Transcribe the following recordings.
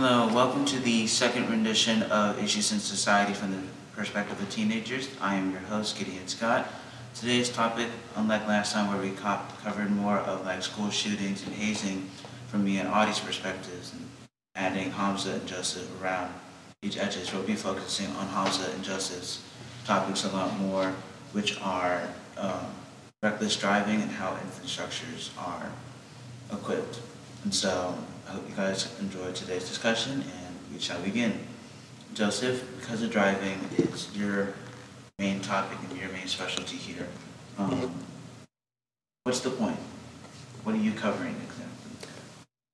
Hello, welcome to the second rendition of Issues in Society from the perspective of teenagers. I am your host, Gideon Scott. Today's topic, unlike last time where we co- covered more of like school shootings and hazing from me and Audie's perspectives, and adding Hamza and Joseph around each edges, we'll be focusing on Hamza and Joseph's topics a lot more, which are um, reckless driving and how infrastructures are equipped. And so I hope you guys enjoyed today's discussion and we shall begin. Joseph, because of driving is your main topic and your main specialty here, um, what's the point? What are you covering exactly?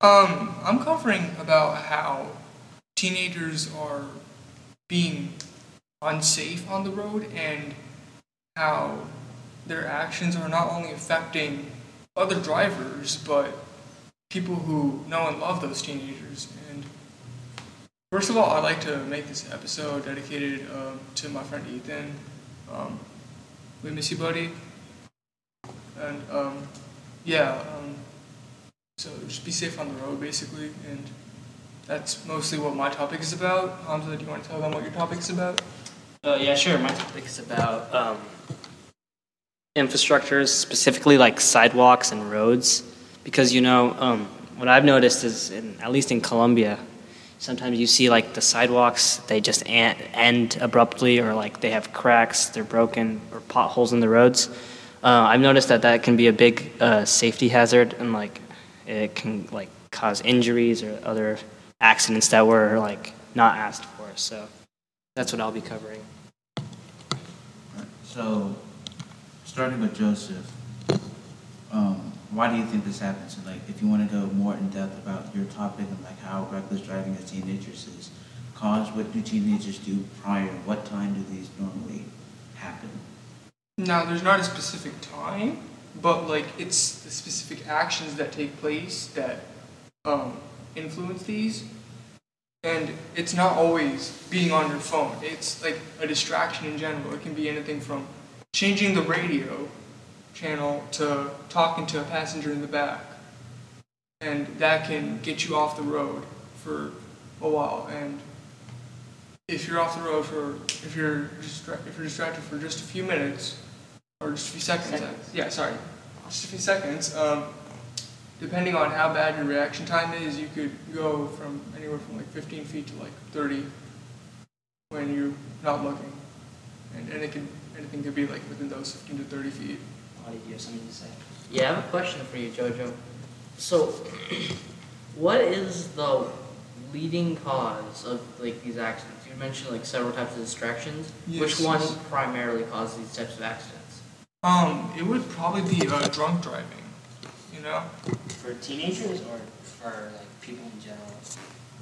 Um, I'm covering about how teenagers are being unsafe on the road and how their actions are not only affecting other drivers but people who know and love those teenagers. And first of all, I'd like to make this episode dedicated um, to my friend Ethan. Um, we miss you, buddy. And um, yeah, um, so just be safe on the road, basically. And that's mostly what my topic is about. Hamza, do you want to tell them what your topic is about? Uh, yeah, sure. My topic is about um, infrastructures, specifically like sidewalks and roads, because you know um, what I've noticed is, in, at least in Columbia, sometimes you see like the sidewalks they just end, end abruptly, or like they have cracks, they're broken, or potholes in the roads. Uh, I've noticed that that can be a big uh, safety hazard, and like it can like cause injuries or other accidents that were like not asked for. So that's what I'll be covering. So, starting with Joseph, um, why do you think this happens? And like, if you want to go more in depth about your topic and like how reckless driving as teenagers is caused, what do teenagers do prior? What time do these normally happen? Now, there's not a specific time, but like it's the specific actions that take place that um, influence these. And it's not always being on your phone. It's like a distraction in general. It can be anything from changing the radio channel to talking to a passenger in the back. And that can get you off the road for a while. And if you're off the road for, if you're, distra- if you're distracted for just a few minutes, or just a few seconds, Seconds. yeah, sorry, just a few seconds, um, depending on how bad your reaction time is, you could go from anywhere from like 15 feet to like 30 when you're not looking. And, and it can, anything could be like within those 15 to 30 feet. Why did you have something to say? Yeah, I have a question for you, Jojo. So, what is the leading cause of like these accidents? You mentioned like several types of distractions. Which one yes. primarily causes these types of accidents? Um, it would probably be uh, drunk driving, you know? For teenagers or for like people in general?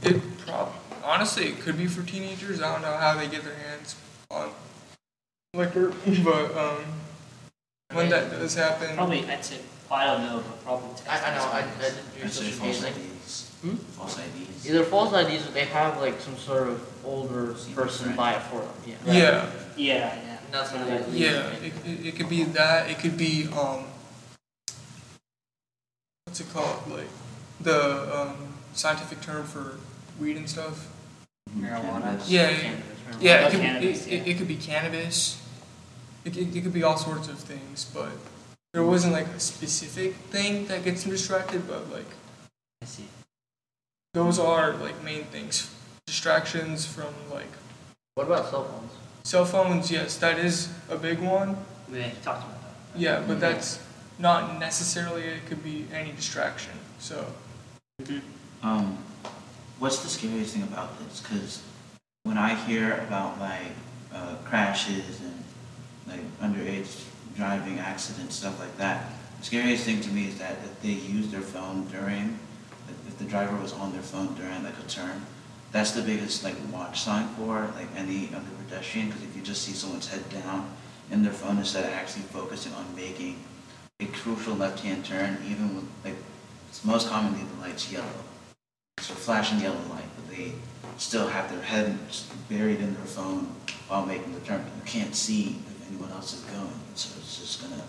It probably honestly it could be for teenagers. I don't know how they get their hands on liquor, but um, when that does happen, Probably, I'd say, I don't know, but probably. I, I know. I, I did I your say social false media. IDs. Hmm? False IDs. Either false IDs or they have like some sort of older person buy it for them. Yeah. yeah, Yeah, yeah. That's when they leave. yeah, it, it, it could be that. It could be um, what's it called? Like the um, scientific term for weed and stuff. Marijuana. Cannabis. Yeah, yeah, Cannabis, marijuana. yeah. Oh, It could, cannabis, it, yeah. it, it could be cannabis. It, it, it could be all sorts of things, but there wasn't like a specific thing that gets them distracted. But like I see. those are like main things. Distractions from like What about cell phones? cell phones. Yes, that is a big one. We talked about that. Yeah, but that's not necessarily. It could be any distraction. So Um, what's the scariest thing about this? Because when I hear about like uh, crashes and like underage driving accidents, stuff like that, the scariest thing to me is that if they use their phone during, if the driver was on their phone during like a turn, that's the biggest like watch sign for like any other pedestrian. Because if you just see someone's head down in their phone instead of actually focusing on making a crucial left-hand turn, even with like it's most commonly the light's yellow. So flashing yellow light, but they still have their head buried in their phone while making the turn. You can't see anyone else is going, so it's just gonna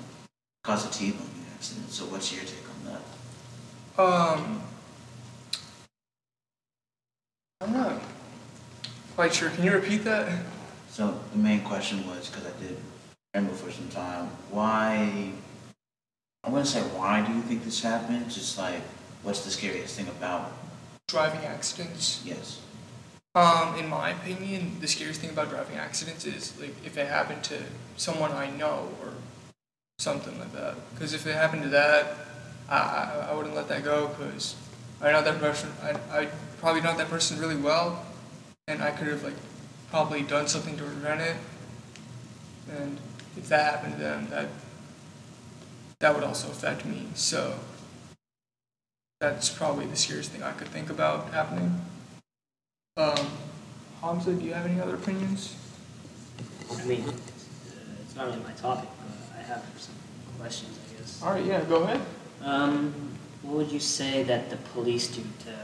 cause a T-bone accident. So what's your take on that? um, I'm not quite sure. Can you repeat that? So the main question was, because I did remember for some time, why, I wouldn't say why do you think this happened, just like, what's the scariest thing about, Driving accidents. yes. Um, in my opinion, the scariest thing about driving accidents is like if it happened to someone I know or something like that. Because if it happened to that, I, I, I wouldn't let that go because I know that person. I, I probably know that person really well, and I could have like probably done something to prevent it. And if that happened to them, that that would also affect me. So that's probably the scariest thing I could think about happening. Um, Hamza, do you have any other opinions? I mean, it's, uh, it's not really my topic, but I have some questions, I guess. All right, yeah, go ahead. Um, what would you say that the police do to,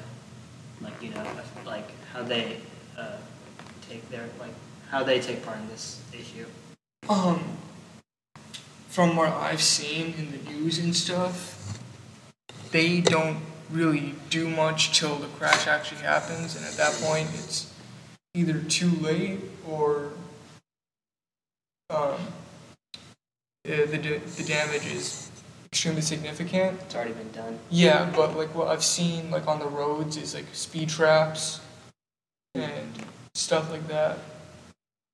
like, you know, like how they uh, take their, like, how they take part in this issue? Um, from what I've seen in the news and stuff, they don't really do much till the crash actually happens, and at that point, it's either too late or um, the, the, the damage is extremely significant. It's already been done. Yeah, but like what I've seen like on the roads is like speed traps and stuff like that.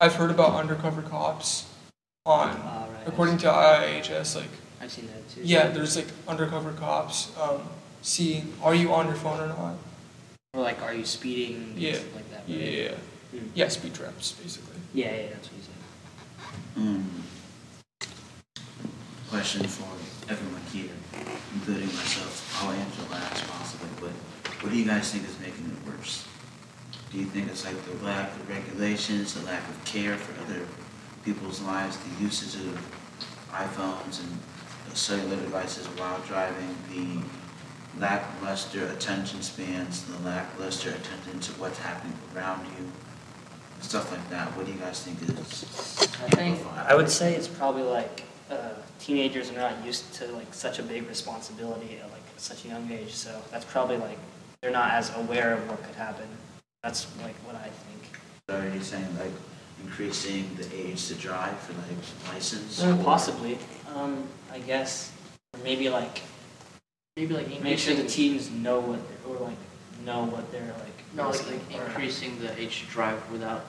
I've heard about undercover cops on All right. according to IIHS like I've seen that too. yeah, there's like undercover cops um seeing are you on your phone or not? Or like, are you speeding? and Yeah. Like that. right? Yeah. Hmm. Yeah, speed traps basically. Yeah, yeah, that's what you said. Hmm. Question for everyone here, including myself. I'll answer last possibly, but what do you guys think is making it worse? Do you think it's like the lack of regulations, the lack of care for other people's lives, the usage of iPhones and cellular devices while driving, the lackluster attention spans, the lackluster attention to what's happening around you, stuff like that? What do you guys think is? I think I would say it's probably like uh, teenagers are not used to like such a big responsibility at like such a young age, so that's probably like they're not as aware of what could happen. That's like what I think. So Are you saying like increasing the age to drive for like license? Uh, possibly, um, I guess, or maybe like Maybe like make sure the increasing, teens know what or like know what they're like. no, like, like or- increasing the age to drive without,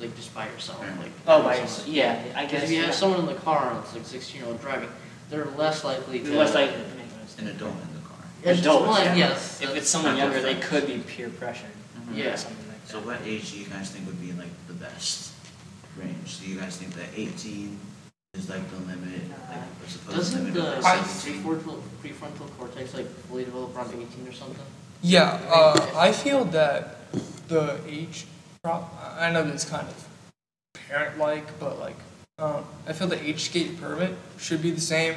like just by yourself, mm. like. Oh, by someone- yourself. Yeah, I Because guess. if you have yeah. someone in the car it's like sixteen year old driving, they're less likely to. They're less likely to make mistakes. An adult in the car. It's- Adults, well, yeah. yes. If it's someone not younger, they could be peer pressured. Mm-hmm. Yeah. Or something like that. So what age do you guys think would be like the best range? Do you guys think that eighteen is like the limit, uh, like we're supposed to Doesn't the it I- prefrontal, prefrontal cortex like fully develop around eighteen or something? Yeah, uh, I feel that the age, pro- I know this kind of parent-like, but like, um, I feel the age skate permit should be the same,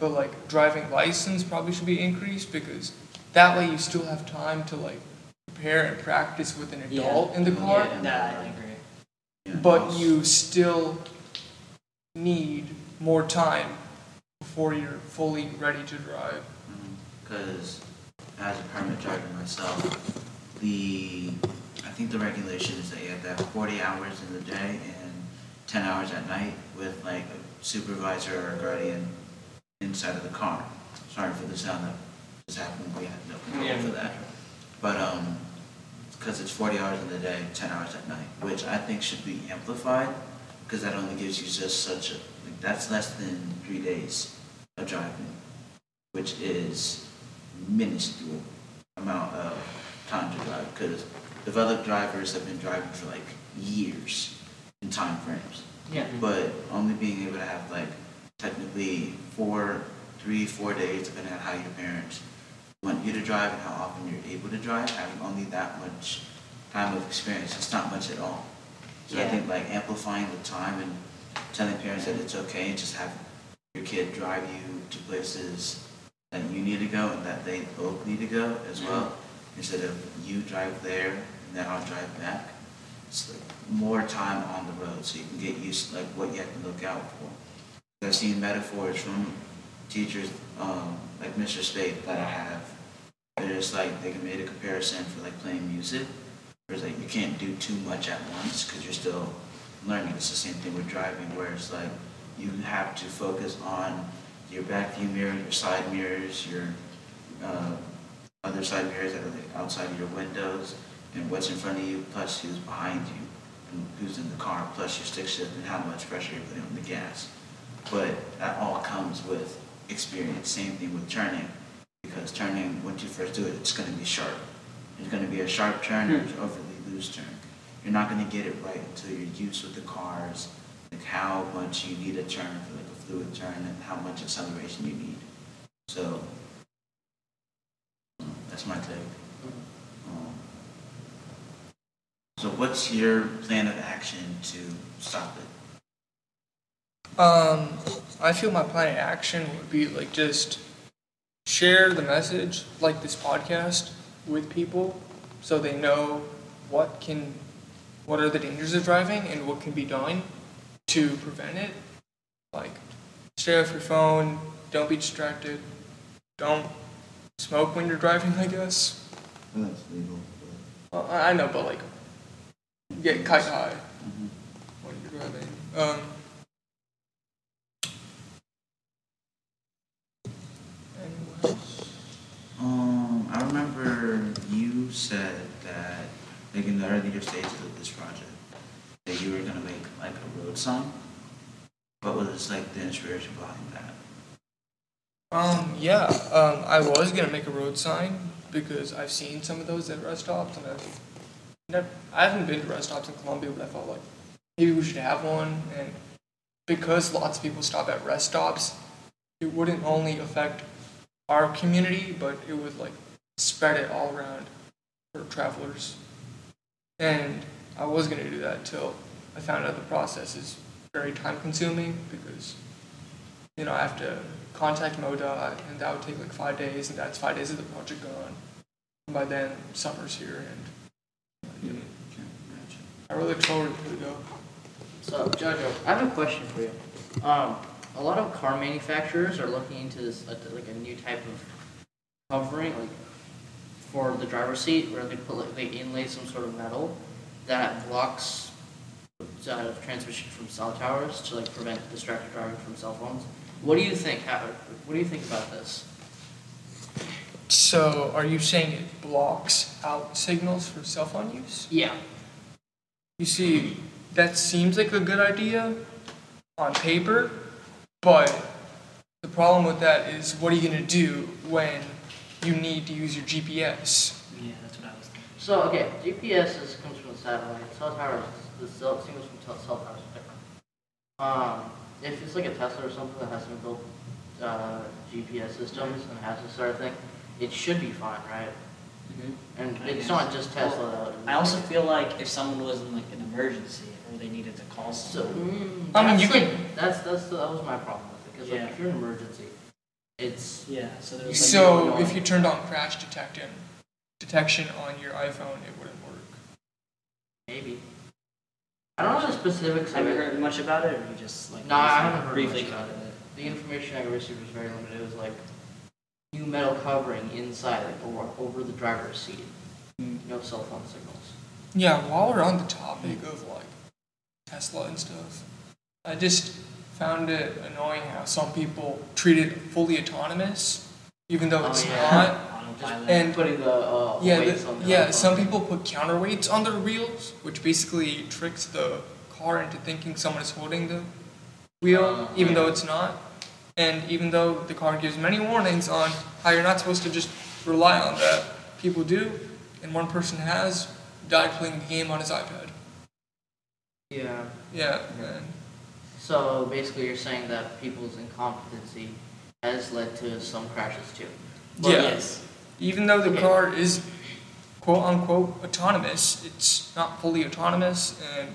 but like driving license probably should be increased because that way you still have time to like prepare and practice with an Yeah. adult in the car. Yeah, that I agree. Yeah, But you still need more time before you're fully ready to drive. Because as a permit driver myself, the, I think the regulation is that you have to have forty hours in the day and ten hours at night with like a supervisor or a guardian inside of the car. Sorry for the sound that just happened, we had no control for that. But, um, because it's forty hours in the day, ten hours at night, which I think should be amplified, because that only gives you just such a, like, that's less than three days of driving, which is minuscule amount of time to drive, because developed drivers have been driving for like years in time frames. Yeah. Mm-hmm. But only being able to have like technically four, three, four days, depending on how your parents want you to drive and how often you're able to drive, having only that much time of experience, it's not much at all. So I think like amplifying the time and telling parents that it's okay and just have your kid drive you to places that you need to go and that they both need to go as well, instead of you drive there and then I'll drive back. It's like more time on the road so you can get used to like what you have to look out for. I've seen metaphors from teachers, um, like Mr. Spade that I have. They're just like, they can make a comparison for like playing music. Whereas like you can't do too much at once because you're still learning. It's the same thing with driving, where it's like you have to focus on your back view mirror, your side mirrors, your uh, other side mirrors that are outside of your windows, and what's in front of you, plus who's behind you, and who's in the car, plus your stick shift and how much pressure you're putting on the gas. But that all comes with experience. Same thing with turning, because turning, once you first do it, it's going to be sharp. It's going to be a sharp turn or an overly loose turn. You're not going to get it right until you're used with the cars, like how much you need a turn for like a fluid turn and how much acceleration you need. So that's my take. Um, So what's your plan of action to stop it? Um, I feel my plan of action would be like just share the message, like this podcast, with people, so they know what can, what are the dangers of driving and what can be done to prevent it. Like, stay off your phone. Don't be distracted. Don't smoke when you're driving. I guess. That's legal. Well, I know, but like, get kite high when you're driving. Um. Um, I remember you said that, like in the earlier stages of this project, that you were gonna make like a road sign. What was like the inspiration behind that? Um, yeah, um, I was gonna make a road sign because I've seen some of those at rest stops and I've never, I haven't been to rest stops in Columbia, but I felt like maybe we should have one. And because lots of people stop at rest stops, it wouldn't only affect our community, but it would like spread it all around for travelers. And I was gonna do that until I found out the process is very time consuming because you know, I have to contact MoDOT, and that would take like five days, and that's five days of the project gone. And by then, summer's here, and Okay, gotcha. I really look forward to it though. So, Jojo, I have a question for you. Um, a lot of car manufacturers are looking into this, uh, like a new type of covering, like for the driver's seat, where they put like they inlay some sort of metal that blocks uh, transmission from cell towers to like prevent distracted driving from cell phones. What do you think? How, what do you think about this? So, are you saying it blocks out signals for cell phone use? Yeah. You see, that seems like a good idea on paper, but the problem with that is what are you going to do when you need to use your GPS? Yeah, that's what I was thinking. So okay, GPS is comes from the satellite. Cell towers, the cell signals from cell towers are different. Um, if it's like a Tesla or something that has some built uh, GPS systems and has this sort of thing, it should be fine, right? And I it's guess. not just Tesla. though. I also feel like if someone was in like an emergency or they needed to call So, someone, mm, I mean, you like- could- That's that's that was my problem with it because Yeah. like if you're in an emergency, it's yeah. So there was like So, annoying. if you turned on crash detection, detection on your iPhone, it wouldn't work. maybe. I don't know the specifics have of you heard much about it, or you just like No, I haven't heard briefly much about covered it. The information I received was very limited. It was like new metal covering inside, like over, over the driver's seat. No cell phone signals. Yeah, while we're on the topic of like Tesla and stuff, I just found it annoying how some people treat it fully autonomous, even though Oh, it's yeah. not. And Putting the uh, yeah, weights the- on the yeah, some people put counterweights on their wheels, which basically tricks the car into thinking someone is holding the wheel, Uh, even though it's not. And even though the car gives many warnings on how you're not supposed to just rely on that, people do, and one person has died playing the game on his iPad. Yeah. Yeah, and So basically, you're saying that people's incompetency has led to some crashes too. Yeah. Yes. Even though the car is quote unquote autonomous, it's not fully autonomous, and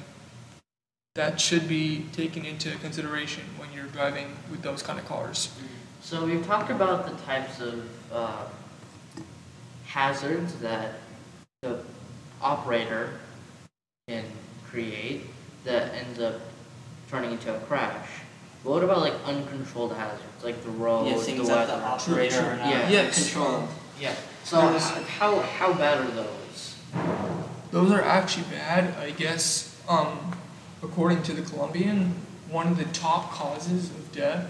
that should be taken into consideration when you're driving with those kind of cars. So we've talked about the types of uh, hazards that the operator can create that ends up turning into a crash. But what about like uncontrolled hazards, like the road, Yeah, the things that the weather? operator True, are not Yeah. Yes. control. Yeah. So how how bad are those? Those are actually bad. I guess, um, according to the Colombian, one of the top causes of death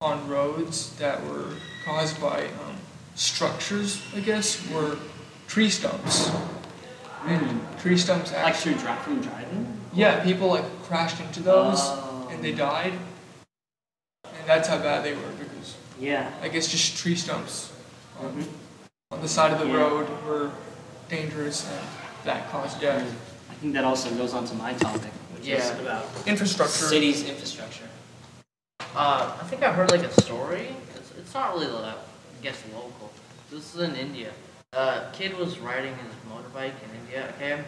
on roads that were caused by um, structures, I guess, were tree stumps. And tree stumps actually. through dri- from driving? Yeah, people like crashed into those Oh. and they died. And that's how bad they were because Yeah. I guess just tree stumps on, Mhm. On the side of the Yeah. road were dangerous and that caused death. I think that also goes on to my topic, which is about Infrastructure. cities' infrastructure. Uh, I think I heard like a story. It's, it's not really, uh, I guess, local. This is in India. A kid was riding his motorbike in India. Okay,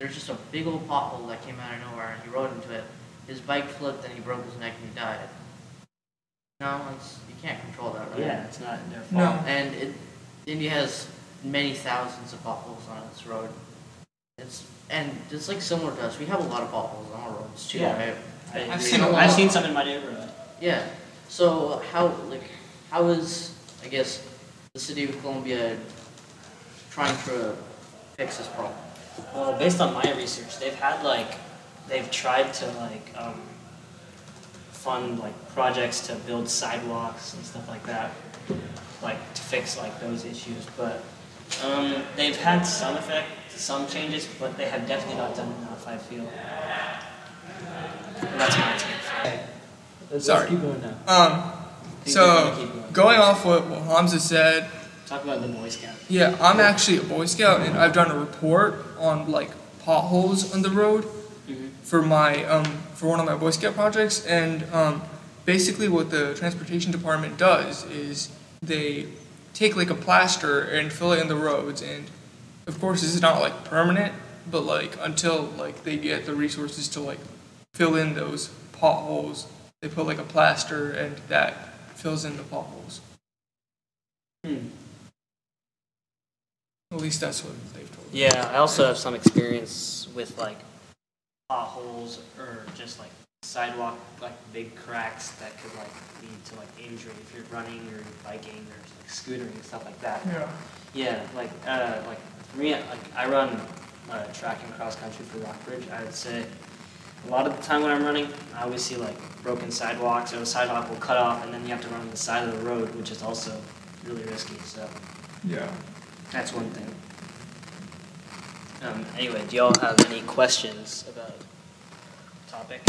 there's just a big old pothole that came out of nowhere, and he rode into it. His bike flipped, and he broke his neck, and he died. No, it's you can't control that, right? Yeah, it's not their fault. No. And it, India has many thousands of potholes on its road. It's and it's like similar to us. We have a lot of potholes on our roads too, Yeah. right? I I've seen a lot. I've seen some in my neighborhood. Yeah. So how like how is I guess the city of Columbia trying to fix this problem? Well, based on my research, they've had like they've tried to like um, fund like projects to build sidewalks and stuff like that, like to fix like those issues. But um, they've had some effect, some changes, but they have definitely not done enough. I feel. That's my take. Let's, Sorry. let's keep going now. Um, Think we're gonna so going. going off what, what Hamza said, Talk about the Boy Scout. yeah, I'm actually a Boy Scout and I've done a report on like potholes on the road Mm-hmm. for my um, for one of my Boy Scout projects, and um, basically what the transportation department does is they take like a plaster and fill it in the roads, and of course this is not like permanent, but like until like they get the resources to like fill in those potholes, they put like a plaster and that fills in the potholes. Hmm. At least that's what they've told me. Yeah, I also have some experience with like potholes or just like sidewalk, like big cracks that could like lead to like injury if you're running or biking or like scootering and stuff like that. Yeah. Yeah, like uh, like for me, like I run uh, track and cross country for Rockbridge. I would say a lot of the time when I'm running, I always see like broken sidewalks or the sidewalk will cut off and then you have to run on the side of the road, which is also really risky. So. Yeah. That's one thing. Um, anyway, do y'all have any questions about the topic?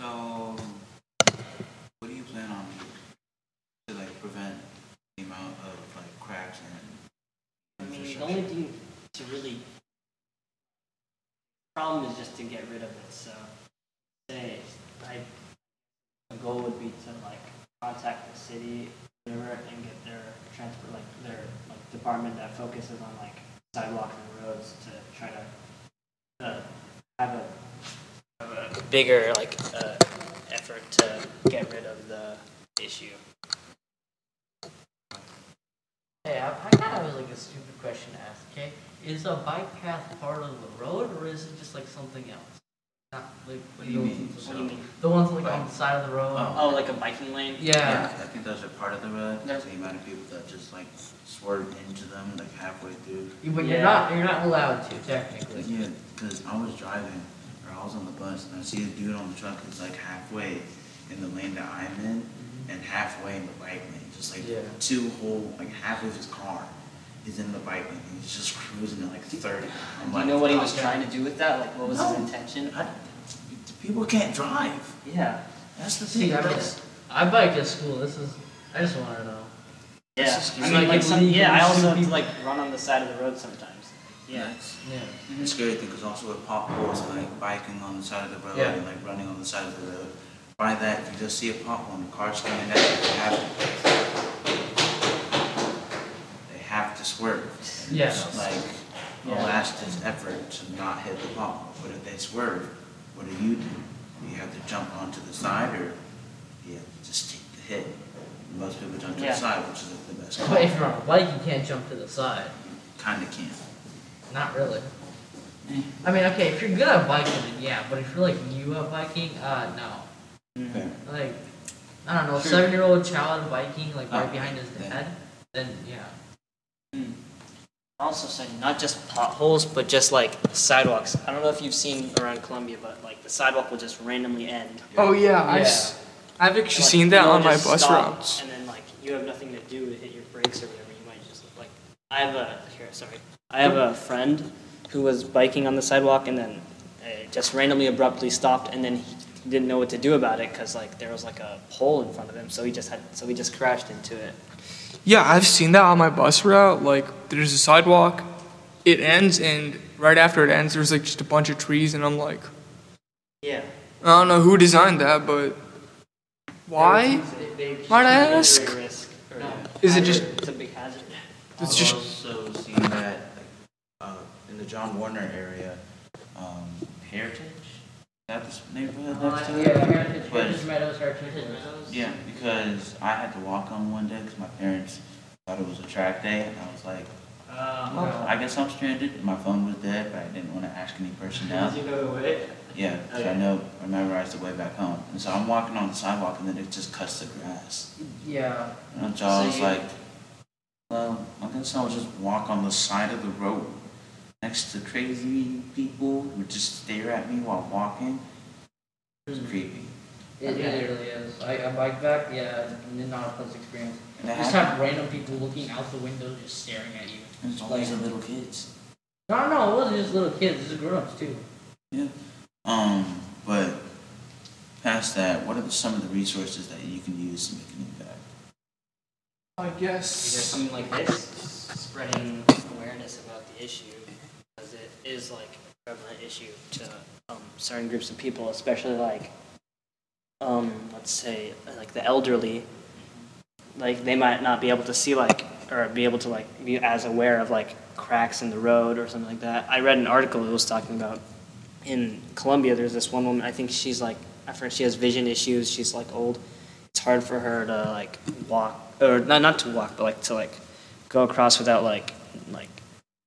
So, what do you plan on to like prevent the amount of like cracks and the only thing to really problem is just to get rid of it. So, say, I, the goal would be to like contact the city, whatever, and get their transport, like their like department that focuses on like sidewalks and roads to try to uh, have a have a bigger like uh, effort to get rid of the issue. Hey, I, I kind of have like a stupid question to ask. Okay, is a bike path part of the road or is it just like something else? Not like What do you mean? What do you mean? the ones like on the side of the road. Oh. Oh, like a biking lane? yeah. I think those are part of the road. There's- The amount of people that just like swerve into them like halfway through. But Yeah. you're not you're not allowed to technically. Yeah, because I was driving, or I was on the bus, and I see a dude on the truck who's like halfway in the lane that I'm in, and halfway in the bike lane. Just like Yeah. two whole, like half of his car is in the bike lane. He's just cruising at like 30. I'm Do like, you know what he was "Oh, trying to do with that? Like, what was No. his intention? I, people can't drive. Yeah. That's the See, thing. I mean, I bike at school. This is I just want to know. Yeah. I mean, like like, some, yeah, I also shoot have to like run on the side of the road sometimes. Yeah. that's Yeah. the scary thing because also with potholes, like biking on the side of the road Yeah. and like running on the side of the road. By that, if you just see a pothole and the coming at you, they have they have to swerve. And Yeah. it's Like a Yeah. last ditch effort to not hit the pothole. But if they swerve, what do you do? You have to jump onto the side or you have to just take the hit. Most people jump to Yeah. the side, which is the best But call. if you're on a bike, you can't jump to the side. Kind of can. Not Not really. I mean, okay, if you're good at biking, then yeah. But if you're like new at biking, uh, no. Mm. Like, I don't know, a Sure. seven-year-old child biking like right Oh, behind his yeah. dad, then yeah. Also saying not just potholes, but just like sidewalks. I don't know if you've seen around Columbia, but like the sidewalk will just randomly end. Oh yeah, I've Yeah. s- I've actually Like, seen that on my bus stop, routes. And then like you have nothing to do to hit your brakes or whatever. You might just like I have a here. Sorry, I have a friend who was biking on the sidewalk and then uh, just randomly abruptly stopped and then he didn't know what to do about it because like there was like a pole in front of him. So he just had so he just crashed into it. Yeah, I've seen that on my bus route. Like, there's a sidewalk, it ends, and right after it ends, there's like just a bunch of trees, and I'm like, Yeah. I don't know who designed that, but why? They, they, Might I ask? risk. No. Is it just It's a big hazard. It's I've just- also seen that uh, in the John Warner area, um, Heritage. Is that this neighborhood next Uh, to yeah, it? Heritage, But- Heritage Meadows, Heritage Meadows. Yeah, because I had to walk on one day because my parents thought it was a track day, and I was like, Um, well, I guess I'm stranded. My phone was dead, but I didn't want to ask any personnel. you go away? Yeah, so I Okay. know I memorized the way back home, and so I'm walking on the sidewalk, and then it just cuts the grass. yeah. And so I So was you- like, well, I guess I'll just walk on the side of the road next to crazy people who just stare at me while walking. It was creepy. It, it really is. I, I bike back, yeah, n- not a pleasant experience. And Just had, have random people looking out the window, just staring at you. And it's always the little kids. No, no, it wasn't just little kids. It was grown-ups too. Yeah. Um, but past that, what are the, some of the resources that you can use to make an impact? I guess... Either guess. something like this, spreading awareness about the issue, because it is like a prevalent issue to um, certain groups of people, especially like, um, let's say, like the elderly. Like they might not be able to see like, or be able to like be as aware of like cracks in the road or something like that. I read an article that was talking about in Columbia. There's this one woman. I think she's like, I forget. She has vision issues. She's like old. It's hard for her to like walk or not not to walk, but like to like go across without like like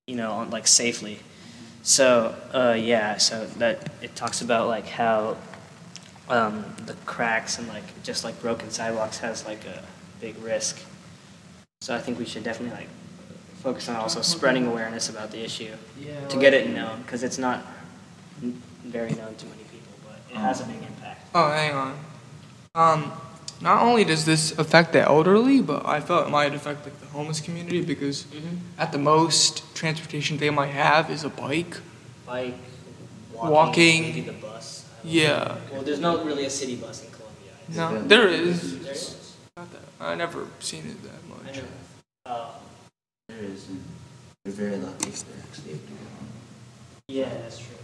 you know like safely. So uh, yeah, so that it talks about like how um, the cracks and like just like broken sidewalks has like a big risk. So I think we should definitely like focus on also spreading awareness about the issue Yeah. to get it known because it's not very known to many people, but it has a big impact. Oh, hang on. Um, not only does this affect the elderly, but I felt it might affect like the homeless community because Mm-hmm. at the most, transportation they might have is a bike. Bike, walking, Walking. maybe the bus. Yeah. know. Well, there's not really a city bus in Columbia. No, there is. There is. Not that, I never seen it that I much. know. Uh, There is, and we're very lucky if they're actually able to yeah, that's true.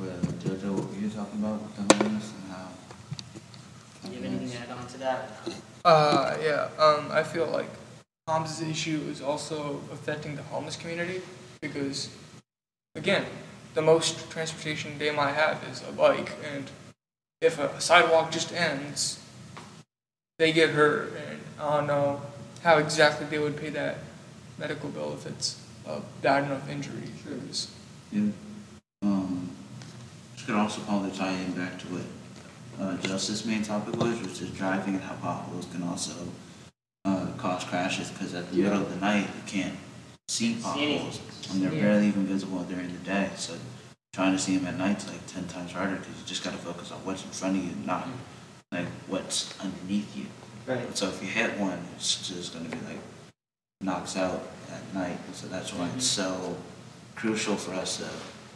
Well, Jojo, what were you talking about with the homeless and how? Do you have anything to add on to that? Uh, yeah. Um, I feel like Tom's issue is also affecting the homeless community because, again, the most transportation they might have is a bike, and if a sidewalk just ends, they get hurt, and I don't know how exactly they would pay that medical bill if it's a bad enough injury. Because Yeah. Um, this could also probably tie in back to what uh, Justice's main topic was, which is driving and how potholes can also uh, cause crashes because at the middle of the night you can't see potholes and they're Yeah. barely even visible during the day. So trying to see them at night's like ten times harder because you just got to focus on what's in front of you, not like what's underneath you. Right. So if you hit one, it's just going to be like knocks out at night. So that's why it's so crucial for us to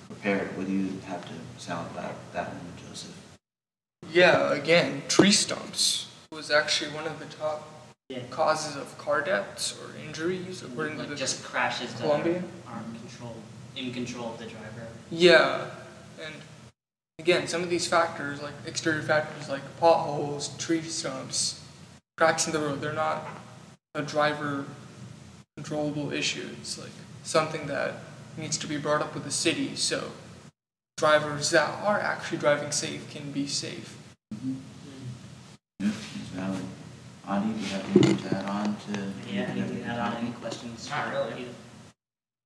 prepare. What do you have to sound about that one, Joseph? Yeah, again, tree stumps was actually one of the top Yeah. causes of car deaths or injuries according to the just crashes that Columbia? aren't controlled, in control of the driver. Yeah, and again, some of these factors, like exterior factors like potholes, tree stumps, cracks in the road, they're not a driver controllable issue. It's like something that needs to be brought up with the city so drivers that are actually driving safe can be safe. Yeah, it's valid. Adi, do you have anything to add on to? Yeah, anything to add on, any questions? Not for really. you?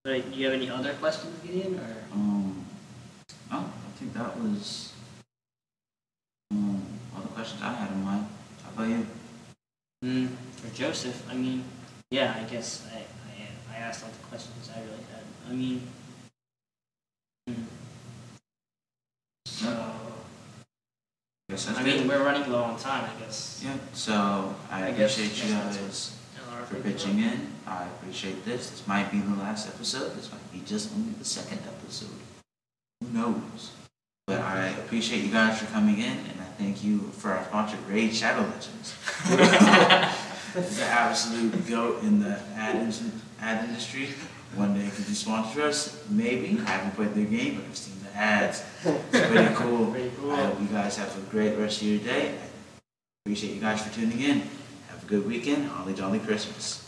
But do you have any other questions, Gideon, or? Um, oh, I think that was um, all the questions I had in mind. How about you? Mm, for Joseph, I mean, yeah, I guess I, I, I asked all the questions I really had. I mean, hmm. so I mean, good. we're running low on time, I guess. Yeah, so I I appreciate you guys for pitching in. I appreciate this. This might be the last episode. This might be just only the second episode. Who knows? But I appreciate you guys for coming in, and I thank you for our sponsor, Raid Shadow Legends. the absolute goat in the ad, ad industry. One day could you sponsor us? Maybe. I haven't played their game, but I've seen the ads. It's pretty cool. Pretty cool. I hope you guys have a great rest of your day. I appreciate you guys for tuning in. Have a good weekend. Holly Jolly Christmas.